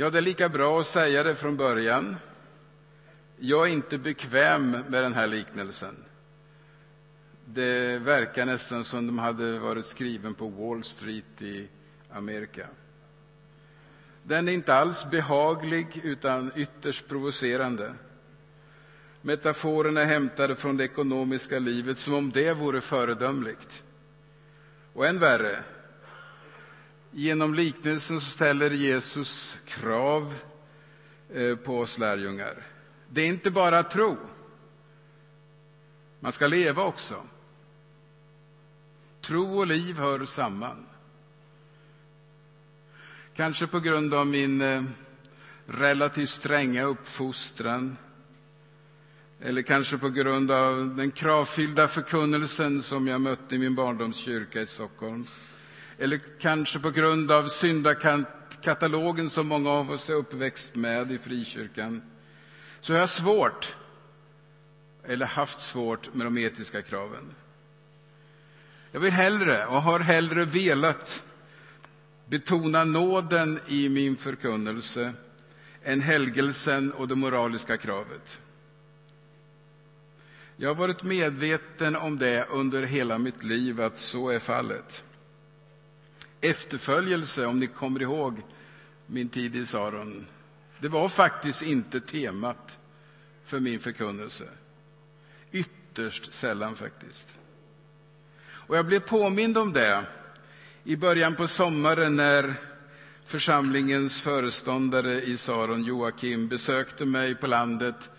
Ja, det är lika bra att säga det från början. Jag är inte bekväm med den här liknelsen. Det verkar nästan som de hade varit skriven på Wall Street i Amerika. Den är inte alls behaglig, utan ytterst provocerande. Metaforerna är hämtade från det ekonomiska livet, som om det vore föredömligt. Och än värre, genom liknelsen ställer Jesus krav eh, på oss lärjungar. Det är inte bara tro. Man ska leva också. Tro och liv hör samman. Kanske på grund av min eh, relativt stränga uppfostran eller kanske på grund av den kravfyllda förkunnelsen som jag mötte i min barndomskyrka i Stockholm. Eller kanske på grund av syndakatalogen som många av oss är uppväxt med i frikyrkan. Så har jag svårt, eller haft svårt, med de etiska kraven. Jag vill hellre, och har hellre velat, betona nåden i min förkunnelse än helgelsen och det moraliska kravet. Jag har varit medveten om det under hela mitt liv, att så är fallet. Efterföljelse, om ni kommer ihåg min tid i Saron, det var faktiskt inte temat för min förkunnelse. Ytterst sällan faktiskt. Och jag blev påmind om det i början på sommaren när församlingens föreståndare i Saron, Joakim, besökte mig på landet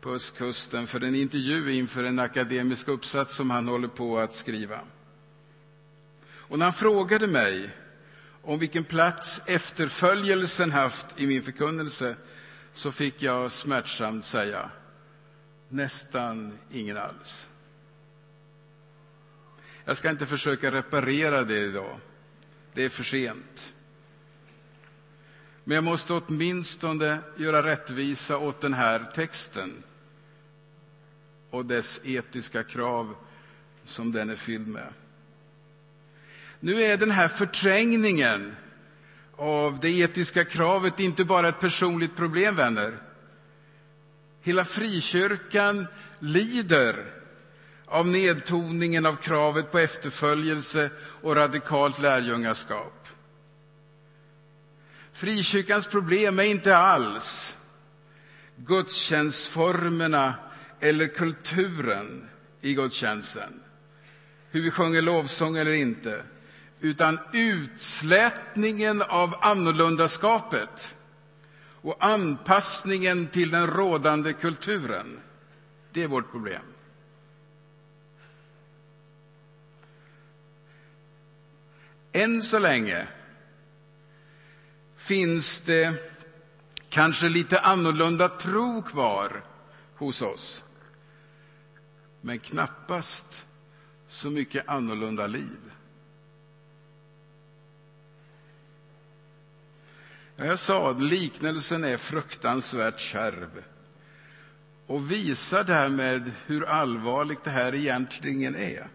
på östkusten för en intervju inför en akademisk uppsats som han håller på att skriva. Och när han frågade mig om vilken plats efterföljelsen haft i min förkunnelse så fick jag smärtsamt säga nästan ingen alls. Jag ska inte försöka reparera det idag. Det är för sent. Men jag måste åtminstone göra rättvisa åt den här texten och dess etiska krav som den är fylld med. Nu är den här förträngningen av det etiska kravet inte bara ett personligt problem, vänner. Hela frikyrkan lider av nedtoningen av kravet på efterföljelse och radikalt lärjungaskap. Frikyrkans problem är inte alls gudstjänstformerna eller kulturen i gudstjänsten, hur vi sjunger lovsång eller inte, utan utslätningen av annorlundaskapet och anpassningen till den rådande kulturen. Det är vårt problem. Än så länge finns det kanske lite annorlunda tro kvar hos oss men knappast så mycket annorlunda liv. Jag sa att liknelsen är fruktansvärt kärv och visar därmed hur allvarligt det här egentligen är.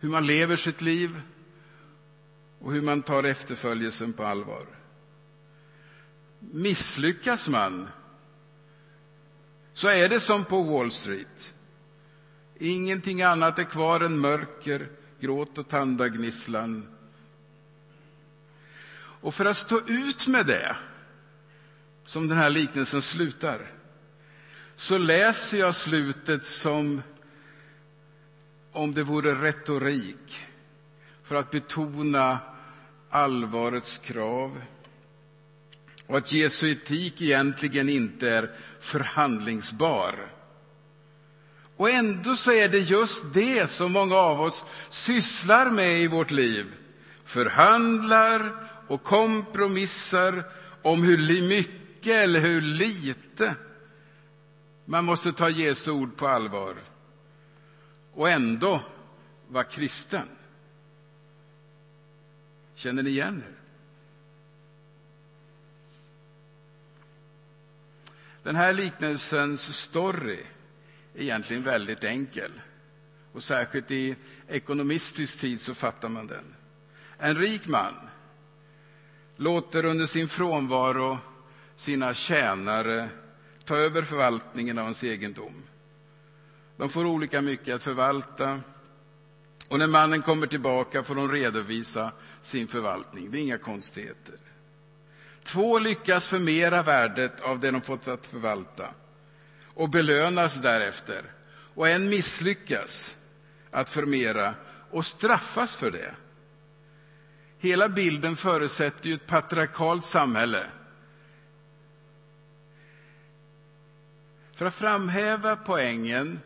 Hur man lever sitt liv och hur man tar efterföljelsen på allvar. Misslyckas man så är det som på Wall Street. Ingenting annat är kvar än mörker, gråt och tandagnisslan. Och för att stå ut med det, som den här liknelsen slutar, så läser jag slutet som om det vore retorik för att betona allvarets krav och att Jesu etik egentligen inte är förhandlingsbar. Och ändå så är det just det som många av oss sysslar med i vårt liv. Förhandlar och kompromissar om hur mycket eller hur lite man måste ta Jesu ord på allvar och ändå vara kristen. Känner ni igen er? Den här liknelsens story är egentligen väldigt enkel. Och särskilt i ekonomistisk tid så fattar man den. En rik man låter under sin frånvaro sina tjänare ta över förvaltningen av hans egendom. De får olika mycket att förvalta och när mannen kommer tillbaka får de redovisa sin förvaltning. Det är inga konstigheter. Två lyckas förmera värdet av det de fått att förvalta och belönas därefter. Och en misslyckas att förmera och straffas för det. Hela bilden förutsätter ju ett patriarkalt samhälle. För att framhäva poängen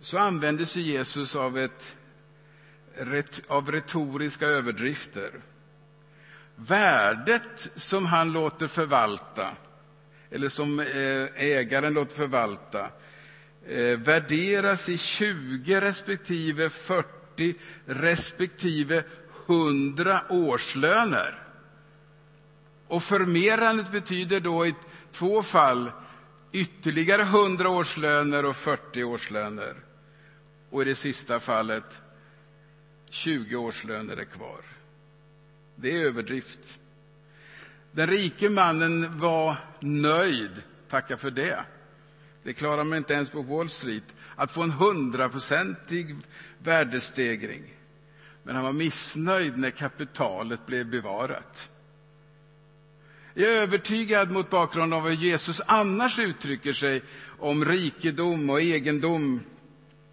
så använder sig Jesus av, ett, av retoriska överdrifter. Värdet som han låter förvalta, eller som eh, ägaren låter förvalta, eh, värderas i 20 respektive 40 respektive 100 årslöner. Och förmerandet betyder då i två fall ytterligare 100 årslöner och 40 årslöner. Och i det sista fallet 20 årslöner är kvar. Det är överdrift. Den rike mannen var nöjd, tacka för det. Det klarar man inte ens på Wall Street, att få en hundraprocentig värdestegring. Men han var missnöjd när kapitalet blev bevarat. Jag är övertygad mot bakgrund av hur Jesus annars uttrycker sig om rikedom och egendom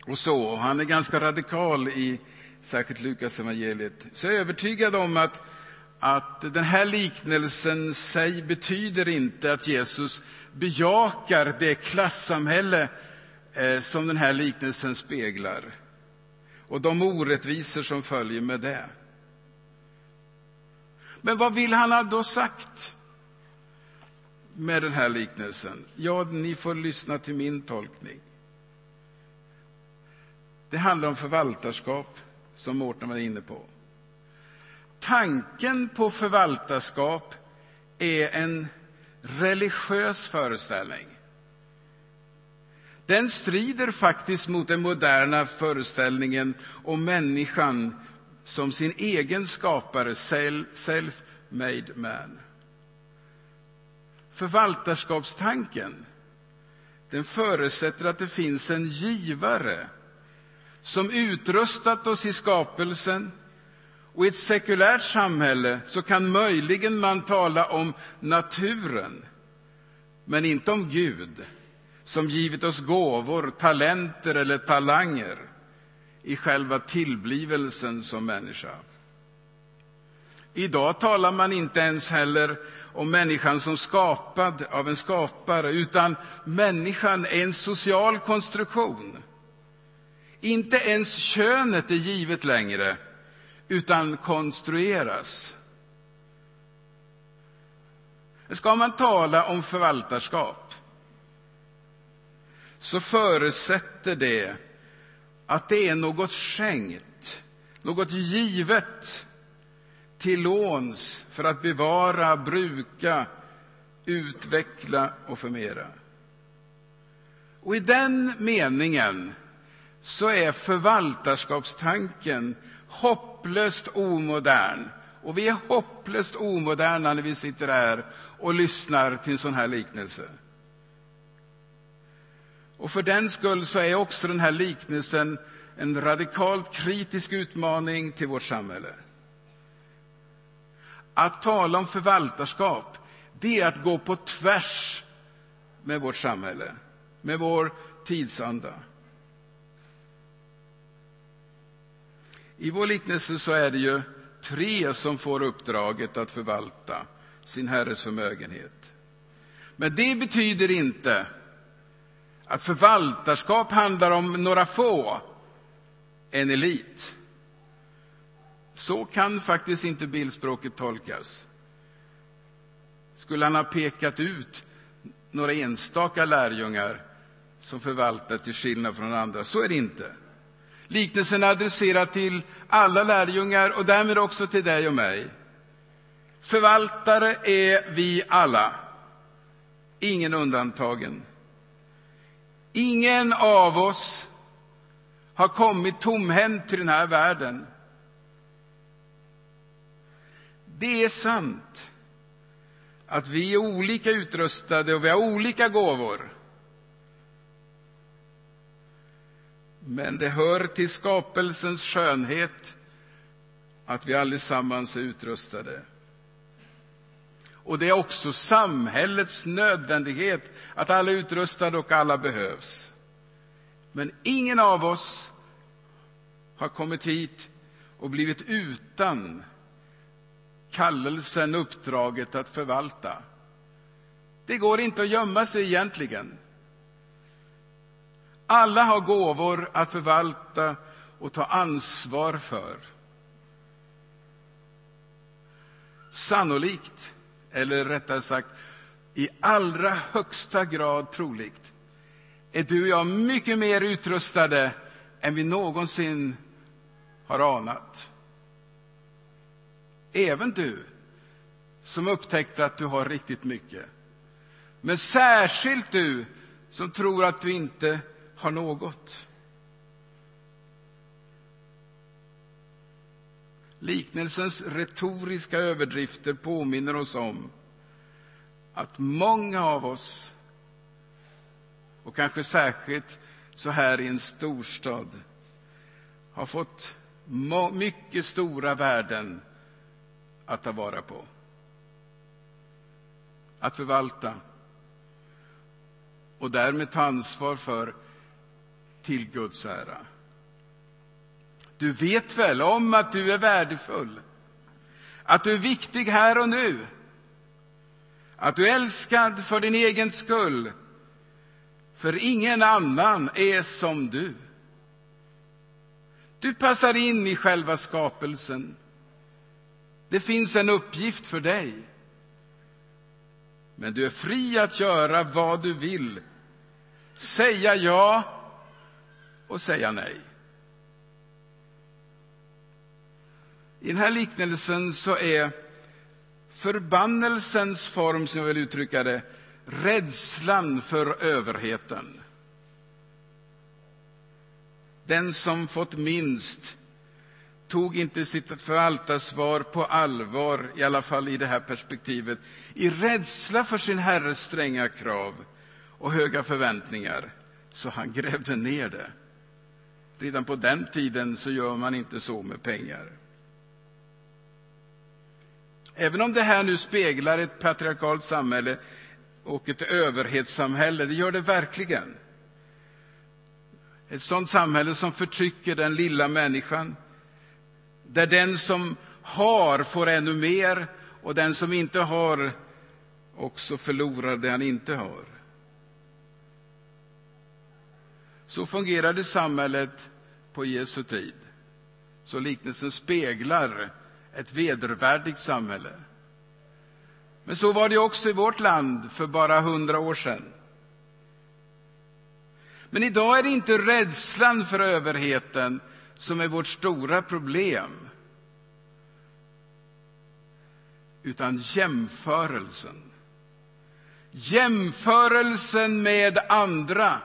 och så. Han är ganska radikal i särskilt Lukas evangeliet. Så jag är övertygad om att, att den här liknelsen sig betyder inte att Jesus bejakar det klassamhälle eh, som den här liknelsen speglar och de orättvisor som följer med det. Men vad vill han ha då sagt med den här liknelsen? Ja, ni får lyssna till min tolkning. Det handlar om förvaltarskap, som Mårten var inne på. Tanken på förvaltarskap är en religiös föreställning. Den strider faktiskt mot den moderna föreställningen om människan som sin egen skapare, self-made man. Förvaltarskapstanken den förutsätter att det finns en givare som utrustat oss i skapelsen. Och i ett sekulärt samhälle så kan möjligen man tala om naturen, men inte om Gud som givit oss gåvor, talenter eller talanger i själva tillblivelsen som människa. Idag talar man inte ens heller om människan som skapad av en skapare, utan människan är en social konstruktion. Inte ens könet är givet längre, utan konstrueras. Ska man tala om förvaltarskap så förutsätter det att det är något skänkt, något givet till låns för att bevara, bruka, utveckla och förmera. Och i den meningen så är förvaltarskapstanken hopplöst omodern. Och vi är hopplöst omoderna när vi sitter här och lyssnar till en sån här liknelse. Och för den skull så är också den här liknelsen en radikalt kritisk utmaning till vårt samhälle. Att tala om förvaltarskap, det är att gå på tvärs med vårt samhälle, med vår tidsanda. I vår liknelse så är det ju tre som får uppdraget att förvalta sin herres förmögenhet. Men det betyder inte att förvaltarskap handlar om några få, en elit. Så kan faktiskt inte bildspråket tolkas. Skulle han ha pekat ut några enstaka lärjungar som förvaltar till skillnad från andra, så är det inte. Liknelsen är adresserad till alla lärjungar och därmed också till dig och mig. Förvaltare är vi alla, ingen undantagen. Ingen av oss har kommit tomhänt till den här världen. Det är sant att vi är olika utrustade och vi har olika gåvor. Men det hör till skapelsens skönhet att vi allesammans är utrustade. Och det är också samhällets nödvändighet att alla är utrustade och alla behövs. Men ingen av oss har kommit hit och blivit utan kallelsen, uppdraget att förvalta. Det går inte att gömma sig egentligen. Alla har gåvor att förvalta och ta ansvar för. Sannolikt, eller rättare sagt i allra högsta grad troligt, är du och jag mycket mer utrustade än vi någonsin har anat. Även du som upptäckte att du har riktigt mycket. Men särskilt du som tror att du inte har något. Liknelsens retoriska överdrifter påminner oss om att många av oss, och kanske särskilt så här i en storstad, har fått mycket stora värden att ta vara på. Att förvalta och därmed ta ansvar för till Guds ära. Du vet väl om att du är värdefull, att du är viktig här och nu, att du är älskad för din egen skull, för ingen annan är som du. Du passar in i själva skapelsen. Det finns en uppgift för dig. Men du är fri att göra vad du vill, säga ja och säga nej. I den här liknelsen så är förbannelsens form, som jag vill uttrycka det, rädslan för överheten. Den som fått minst tog inte sitt förvaltarsvar på allvar, i alla fall i det här perspektivet, i rädsla för sin herres stränga krav och höga förväntningar, så han grävde ner det. Redan på den tiden så gör man inte så med pengar. Även om det här nu speglar ett patriarkalt samhälle och ett överhetssamhälle, det gör det verkligen. Ett sådant samhälle som förtrycker den lilla människan, där den som har får ännu mer och den som inte har också förlorar det han inte har. Så fungerade samhället på Jesu tid. Så liknelsen speglar ett vedervärdigt samhälle. Men så var det också i vårt land för bara hundra år sedan. Men idag är det inte rädslan för överheten som är vårt stora problem, utan jämförelsen. Jämförelsen med andra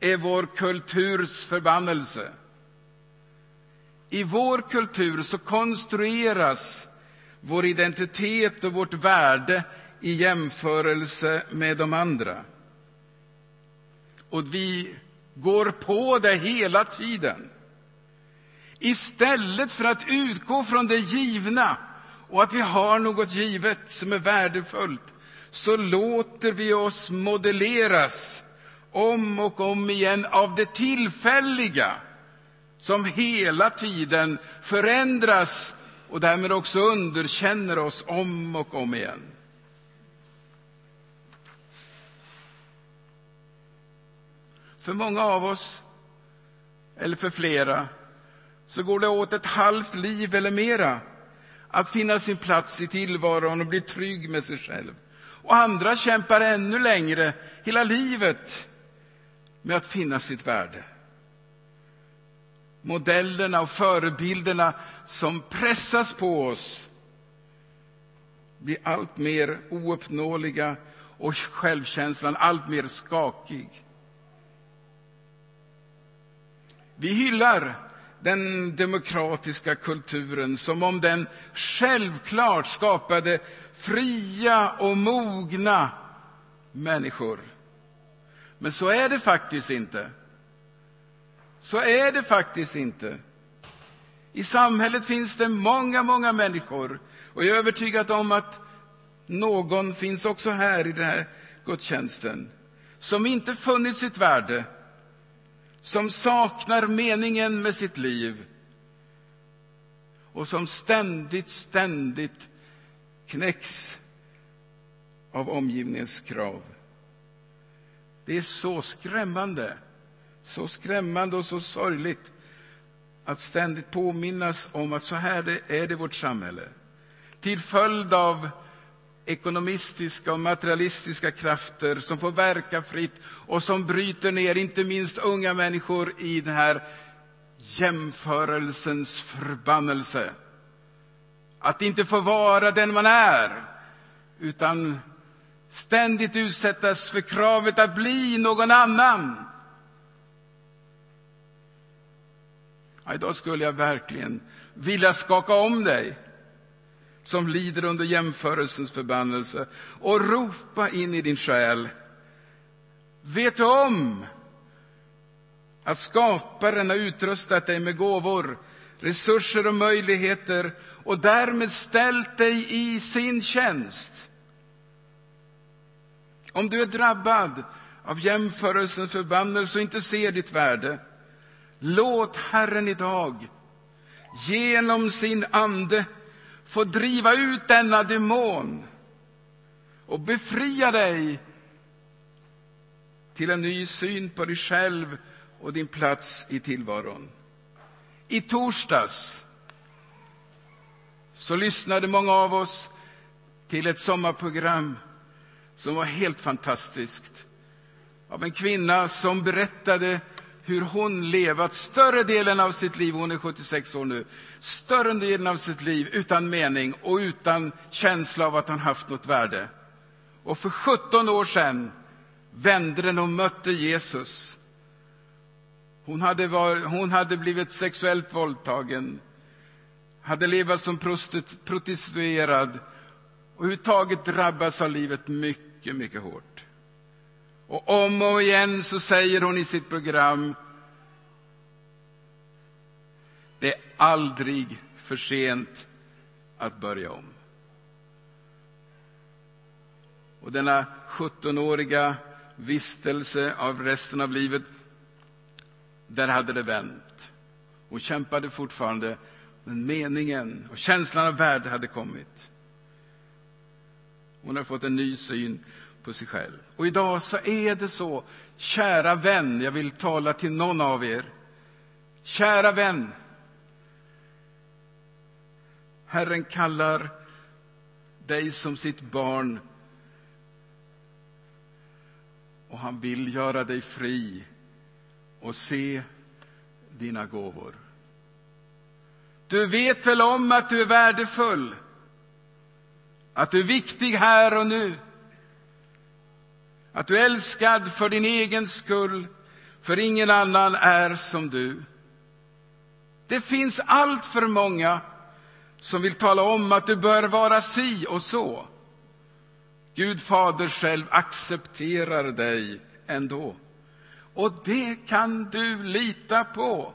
är vår kulturs förbannelse. I vår kultur så konstrueras vår identitet och vårt värde i jämförelse med de andra. Och vi går på det hela tiden. Istället för att utgå från det givna och att vi har något givet som är värdefullt så låter vi oss modelleras om och om igen av det tillfälliga som hela tiden förändras och därmed också underkänner oss om och om igen. För många av oss, eller för flera, så går det åt ett halvt liv eller mera att finna sin plats i tillvaron och bli trygg med sig själv. Och andra kämpar ännu längre, hela livet, med att finna sitt värde. Modellerna och förebilderna som pressas på oss blir allt mer ouppnåeliga och självkänslan allt mer skakig. Vi hyllar den demokratiska kulturen som om den självklart skapade fria och mogna människor. Men så är det faktiskt inte. Så är det faktiskt inte. I samhället finns det många, många människor och jag är övertygad om att någon finns också här i den här gudstjänsten som inte funnit sitt värde, som saknar meningen med sitt liv och som ständigt, ständigt knäcks av omgivningens krav. Det är så skrämmande, så skrämmande och så sorgligt att ständigt påminnas om att så här är det i vårt samhälle. Till följd av ekonomistiska och materialistiska krafter som får verka fritt och som bryter ner inte minst unga människor i den här jämförelsens förbannelse. Att inte få vara den man är, utan ständigt utsättas för kravet att bli någon annan. Idag skulle jag verkligen vilja skaka om dig som lider under jämförelsens förbannelse och ropa in i din själ. Vet du om att skaparen har utrustat dig med gåvor, resurser och möjligheter och därmed ställt dig i sin tjänst? Om du är drabbad av jämförelsens förbannelse och inte ser ditt värde, låt Herren idag genom sin ande få driva ut denna demon och befria dig till en ny syn på dig själv och din plats i tillvaron. I torsdags så lyssnade många av oss till ett sommarprogram som var helt fantastiskt av en kvinna som berättade hur hon levat större delen av sitt liv, hon är 76 år nu, större delen av sitt liv utan mening och utan känsla av att han haft något värde. Och för 17 år sedan vände den och mötte Jesus. Hon hade, var, hon hade blivit sexuellt våldtagen, hade levat som prostituerad och överhuvudtaget drabbats av livet mycket, mycket hårt. Och om och igen så säger hon i sitt program det är aldrig för sent att börja om. Och denna 17-åriga vistelse av resten av livet, där hade det vänt. Hon kämpade fortfarande, men meningen och känslan av värde hade kommit. Hon har fått en ny syn på sig själv. Och idag så är det så, kära vän, jag vill tala till någon av er. Kära vän, Herren kallar dig som sitt barn och han vill göra dig fri och se dina gåvor. Du vet väl om att du är värdefull, att du är viktig här och nu, att du är älskad för din egen skull, för ingen annan är som du. Det finns allt för många som vill tala om att du bör vara si och så. Gud fader själv accepterar dig ändå. Och det kan du lita på.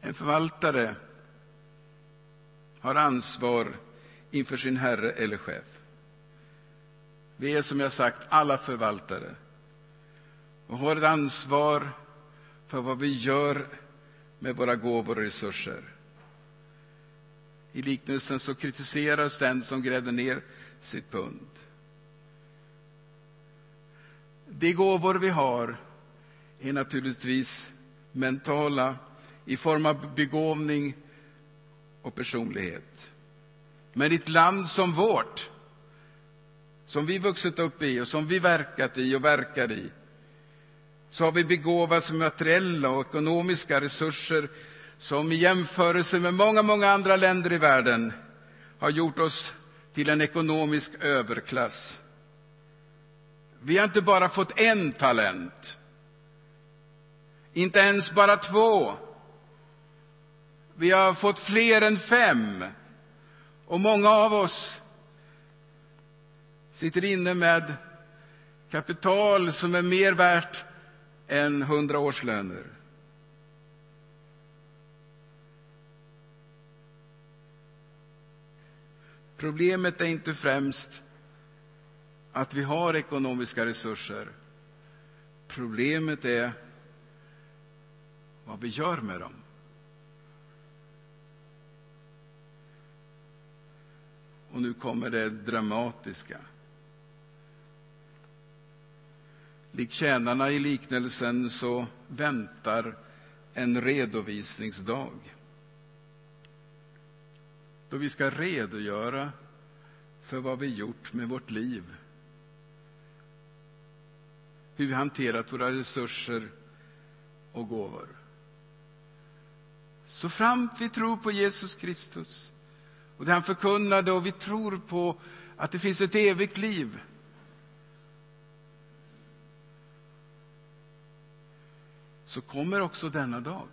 En förvaltare har ansvar inför sin herre eller chef. Vi är som jag sagt alla förvaltare och har ett ansvar för vad vi gör med våra gåvor och resurser. I liknelsen så kritiseras den som grävde ner sitt pund. De gåvor vi har är naturligtvis mentala i form av begåvning och personlighet. Men i ett land som vårt, som vi vuxit upp i och som vi verkat i och verkar i, så har vi begåvats med materiella och ekonomiska resurser som i jämförelse med många, många andra länder i världen har gjort oss till en ekonomisk överklass. Vi har inte bara fått en talent, inte ens bara två. Vi har fått fler än fem. Och många av oss sitter inne med kapital som är mer värt än hundra årslöner. Problemet är inte främst att vi har ekonomiska resurser. Problemet är vad vi gör med dem. Och nu kommer det dramatiska. Lik tjänarna i liknelsen så väntar en redovisningsdag då vi ska redogöra för vad vi gjort med vårt liv hur vi hanterat våra resurser och gåvor. Så framt vi tror på Jesus Kristus och det han förkunnade och vi tror på att det finns ett evigt liv så kommer också denna dag.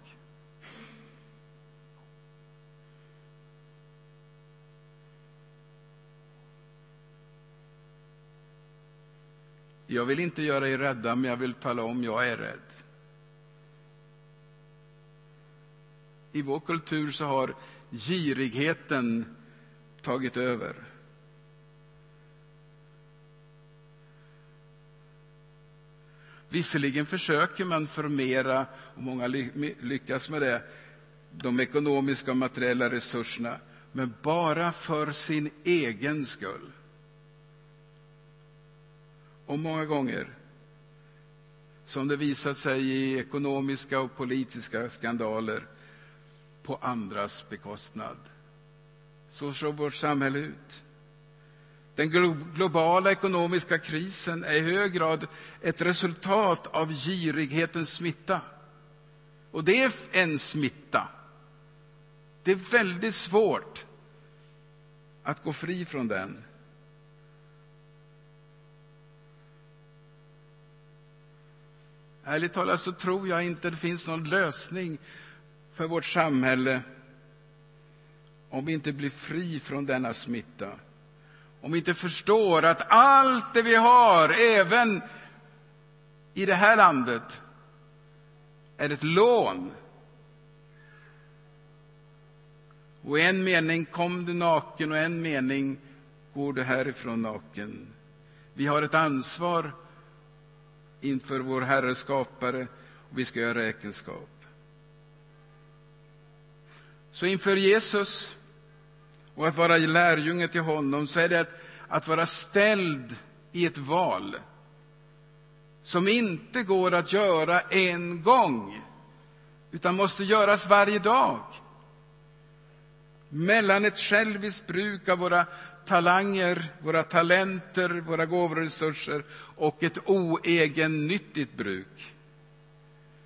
Jag vill inte göra er rädda, men jag vill tala om jag är rädd. I vår kultur så har girigheten tagit över. Visserligen försöker man förmera, och många lyckas med det, de ekonomiska och materiella resurserna, men bara för sin egen skull. Och många gånger, som det visat sig i ekonomiska och politiska skandaler, på andras bekostnad. Så ser vårt samhälle ut. Den globala ekonomiska krisen är i hög grad ett resultat av girighetens smitta. Och det är en smitta. Det är väldigt svårt att gå fri från den. Ärligt talat så tror jag inte det finns någon lösning för vårt samhälle om vi inte blir fri från denna smitta. Om vi inte förstår att allt det vi har, även i det här landet, är ett lån. Och i en mening kom du naken och i en mening går du härifrån naken. Vi har ett ansvar inför vår Herre skapare och vi ska göra räkenskap. Så inför Jesus och att vara lärjunge till honom så är det att, att vara ställd i ett val som inte går att göra en gång utan måste göras varje dag. Mellan ett själviskt bruk av våra talanger, våra talenter, våra gåvor och resurser och ett oegennyttigt bruk.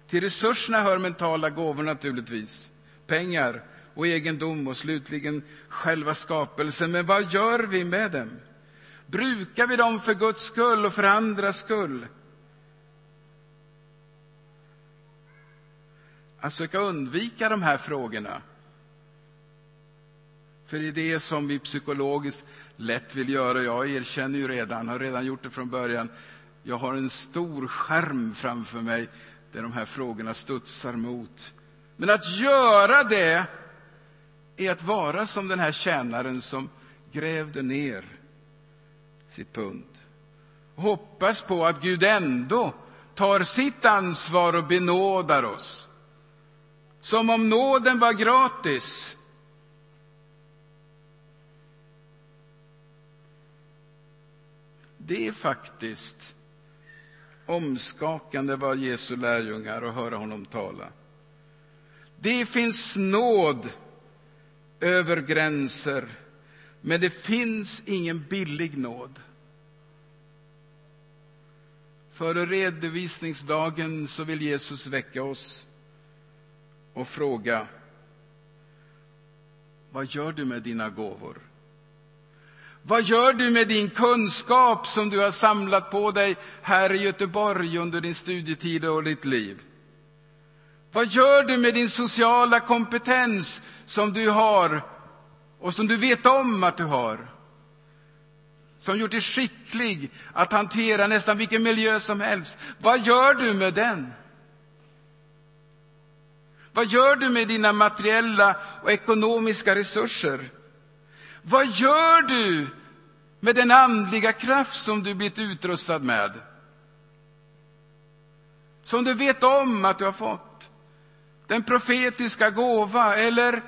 Till resurserna hör mentala gåvor naturligtvis, pengar och egendom och slutligen själva skapelsen. Men vad gör vi med dem? Brukar vi dem för Guds skull och för andras skull? Att söka undvika de här frågorna för det är det som vi psykologiskt lätt vill göra. Jag erkänner ju redan, har redan gjort det från början. Jag har en stor skärm framför mig där de här frågorna studsar mot. Men att göra det är att vara som den här tjänaren som grävde ner sitt pund. Hoppas på att Gud ändå tar sitt ansvar och benådar oss. Som om nåden var gratis. Det är faktiskt omskakande vad Jesu lärjungar och höra honom tala. Det finns nåd över gränser, men det finns ingen billig nåd. Före redovisningsdagen så vill Jesus väcka oss och fråga vad gör du med dina gåvor? Vad gör du med din kunskap som du har samlat på dig här i Göteborg under din studietid och ditt liv? Vad gör du med din sociala kompetens som du har och som du vet om att du har? Som gjort dig skicklig att hantera nästan vilken miljö som helst. Vad gör du med den? Vad gör du med dina materiella och ekonomiska resurser? Vad gör du med den andliga kraft som du blivit utrustad med? Som du vet om att du har fått. Den profetiska gåva eller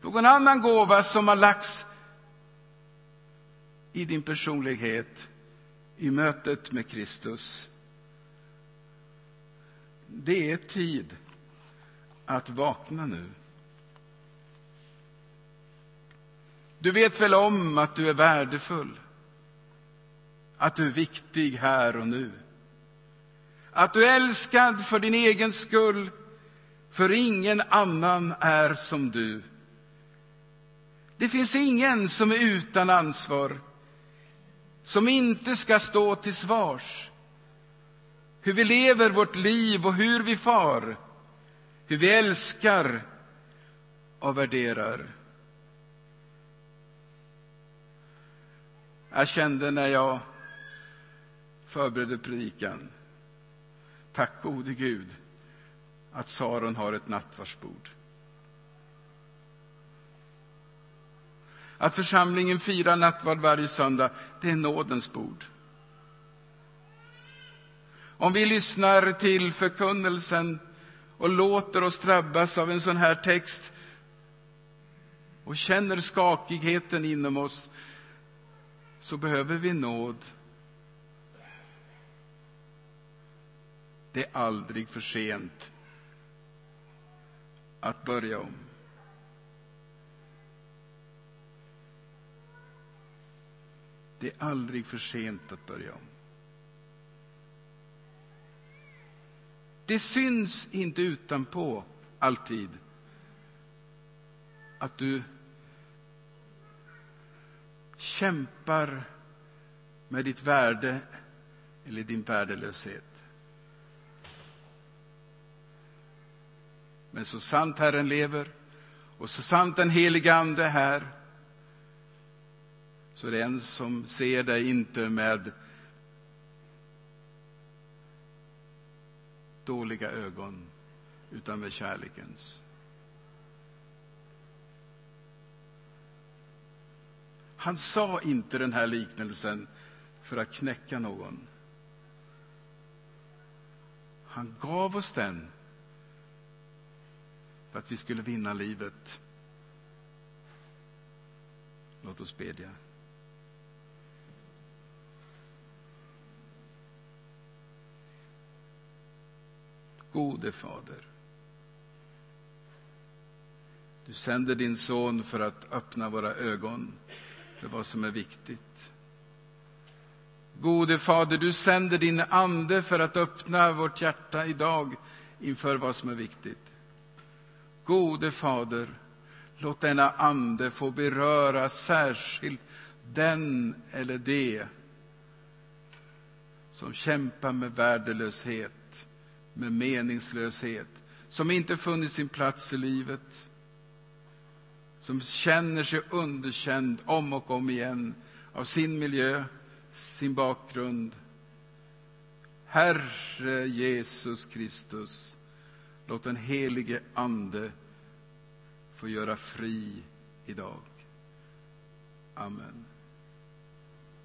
någon annan gåva som har lagts i din personlighet i mötet med Kristus. Det är tid att vakna nu. Du vet väl om att du är värdefull, att du är viktig här och nu. Att du är älskad för din egen skull, för ingen annan är som du. Det finns ingen som är utan ansvar, som inte ska stå till svars. Hur vi lever vårt liv och hur vi far, hur vi älskar och värderar. Jag kände när jag förberedde predikan, tack gode Gud, att Saron har ett nattvardsbord. Att församlingen firar nattvard varje söndag, det är nådens bord. Om vi lyssnar till förkunnelsen och låter oss drabbas av en sån här text och känner skakigheten inom oss, så behöver vi nåd. Det är aldrig för sent att börja om. Det är aldrig för sent att börja om. Det syns inte utanpå alltid att du kämpar med ditt värde eller din värdelöshet. Men så sant Herren lever och så sant den helige Ande är här så är det en som ser dig inte med dåliga ögon utan med kärlekens. Han sa inte den här liknelsen för att knäcka någon. Han gav oss den för att vi skulle vinna livet. Låt oss bedja. Gode Fader. Du sänder din son för att öppna våra ögon för vad som är viktigt. Gode Fader, du sänder din ande för att öppna vårt hjärta idag inför vad som är viktigt. Gode Fader, låt denna ande få beröra särskilt den eller det som kämpar med värdelöshet, med meningslöshet, som inte funnit sin plats i livet som känner sig underkänd om och om igen av sin miljö, sin bakgrund. Herre Jesus Kristus, låt den helige Ande få göra fri idag. Amen.